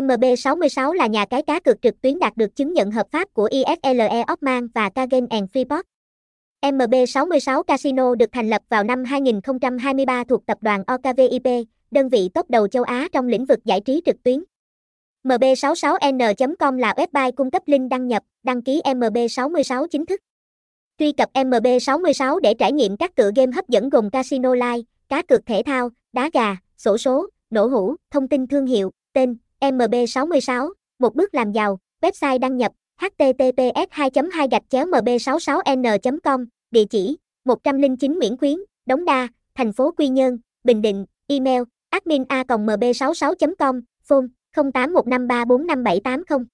MB66 là nhà cái cá cược trực tuyến đạt được chứng nhận hợp pháp của ISLE Oman và Kagen and Freeport. MB66 Casino được thành lập vào năm 2023 thuộc tập đoàn OKVIP, đơn vị top đầu châu Á trong lĩnh vực giải trí trực tuyến. MB66n.com là website cung cấp link đăng nhập, đăng ký MB66 chính thức. Truy cập MB66 để trải nghiệm các tựa game hấp dẫn gồm Casino Live, cá cược thể thao, đá gà, sổ số, nổ hũ, thông tin thương hiệu, tên, MB66, một bước làm giàu, website đăng nhập, https 2 2 mb 66 n com địa chỉ 109 Nguyễn Khuyến, Đống Đa, thành phố Quy Nhơn, Bình Định, email admin a mb 66 com phone 0815345780